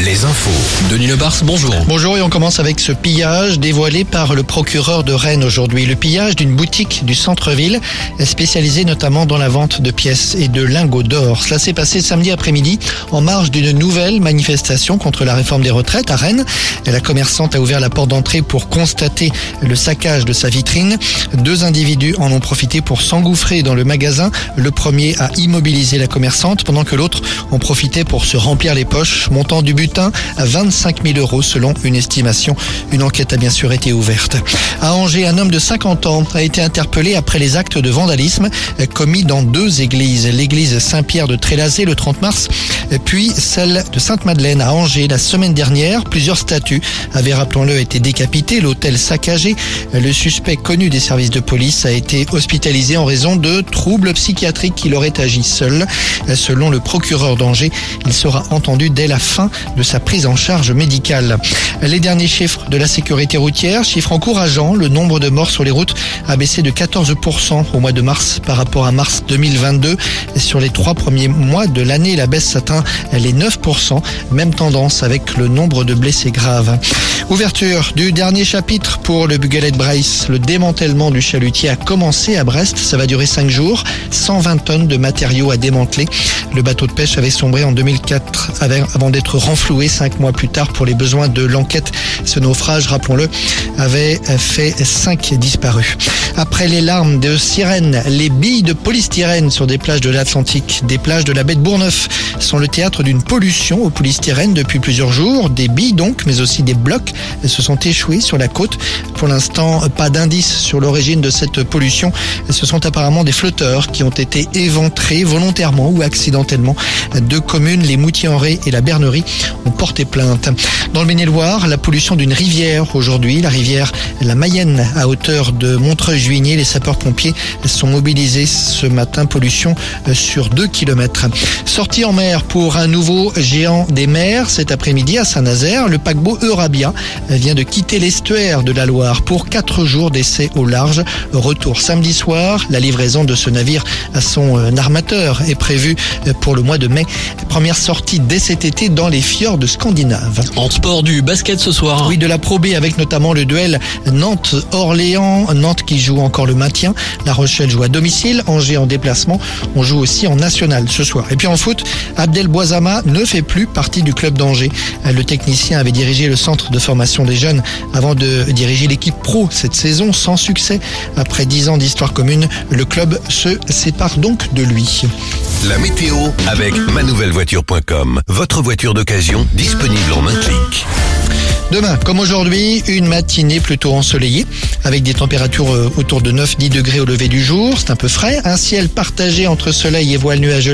Les infos. Denis Lebars, bonjour. Bonjour et on commence avec ce pillage dévoilé par le procureur de Rennes aujourd'hui. Le pillage d'une boutique du centre-ville spécialisée notamment dans la vente de pièces et de lingots d'or. Cela s'est passé samedi après-midi en marge d'une nouvelle manifestation contre la réforme des retraites à Rennes. La commerçante a ouvert la porte d'entrée pour constater le saccage de sa vitrine. Deux individus en ont profité pour s'engouffrer dans le magasin. Le premier a immobilisé la commerçante pendant que l'autre en profitait pour se remplir les poches, du butin à 25 000 euros selon une estimation. Une enquête a bien sûr été ouverte. À Angers, un homme de 50 ans a été interpellé après les actes de vandalisme commis dans deux églises. L'église Saint-Pierre de Trélazé le 30 mars, puis celle de Sainte-Madeleine à Angers la semaine dernière. Plusieurs statues avaient, rappelons-le, été décapitées, l'hôtel saccagé. Le suspect connu des services de police a été hospitalisé en raison de troubles psychiatriques qu'il aurait agi seul. Selon le procureur d'Angers, il sera entendu dès la fin de sa prise en charge médicale. Les derniers chiffres de la sécurité routière, chiffres encourageants, le nombre de morts sur les routes a baissé de 14% au mois de mars par rapport à mars 2022. sur les trois premiers mois de l'année, la baisse atteint les 9%, même tendance avec le nombre de blessés graves. Ouverture du dernier chapitre pour le Bugalet Brace. Le démantèlement du chalutier a commencé à Brest. Ça va durer 5 jours. 120 tonnes de matériaux à démanteler. Le bateau de pêche avait sombré en 2004 avant d'être renfloué 5 mois plus tard pour les besoins de l'enquête. Ce naufrage, rappelons-le, avait fait 5 disparus. Après les larmes de sirènes, les billes de polystyrène sur des plages de l'Atlantique, des plages de la baie de Bourgneuf sont le théâtre d'une pollution au polystyrène depuis plusieurs jours. Des billes donc, mais aussi des blocs se sont échoués sur la côte. Pour l'instant, pas d'indice sur l'origine de cette pollution. Ce sont apparemment des flotteurs qui ont été éventrés volontairement ou accidentellement. Deux communes, les Moutiers-en-Ré et la Bernerie, ont porté plainte. Dans le Maine-et-Loire, la pollution d'une rivière aujourd'hui, la rivière la Mayenne à hauteur de Montreuil-Juigné. Les sapeurs-pompiers sont mobilisés ce matin. Pollution sur 2 km. Sortie en mer pour un nouveau géant des mers cet après-midi à Saint-Nazaire. Le paquebot Eurabia vient de quitter l'estuaire de la Loire pour 4 jours d'essai au large. Retour samedi soir. La livraison de ce navire à son armateur est prévue pour le mois de mai. Première sortie dès cet été dans les fjords scandinaves. En sport du basket ce soir. Oui, de la Pro B avec notamment le duel Nantes-Orléans. Nantes qui joue encore le maintien. La Rochelle joue à domicile. Angers en déplacement. On joue aussi en national ce soir. Et puis en foot, Abdel Boisama ne fait plus partie du club d'Angers. Le technicien avait dirigé le centre de formation des jeunes avant de diriger l'équipe pro cette saison sans succès. Après 10 ans d'histoire commune, le club se sépare donc de lui. La météo avec manouvellevoiture.com. Votre voiture d'occasion disponible en un clic. Demain, comme aujourd'hui, une matinée plutôt ensoleillée avec des températures autour de 9-10 degrés au lever du jour. C'est un peu frais. Un ciel partagé entre soleil et voile nuageux.